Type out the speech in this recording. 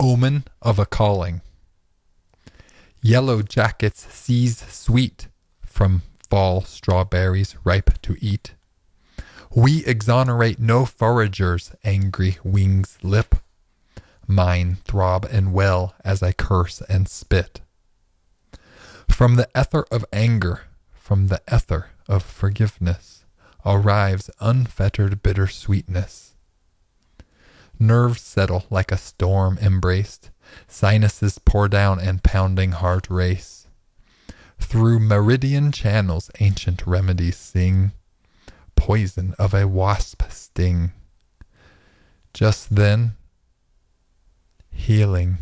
omen of a calling. Yellow jackets seize sweet from fall strawberries ripe to eat. We exonerate no forager's angry wings lip. Mine throb and well as I curse and spit. From the ether of anger, from the ether of forgiveness, arrives unfettered bitter sweetness. Nerves settle like a storm embraced, sinuses pour down and pounding heart race. Through meridian channels ancient remedies sing, poison of a wasp sting. Just then, healing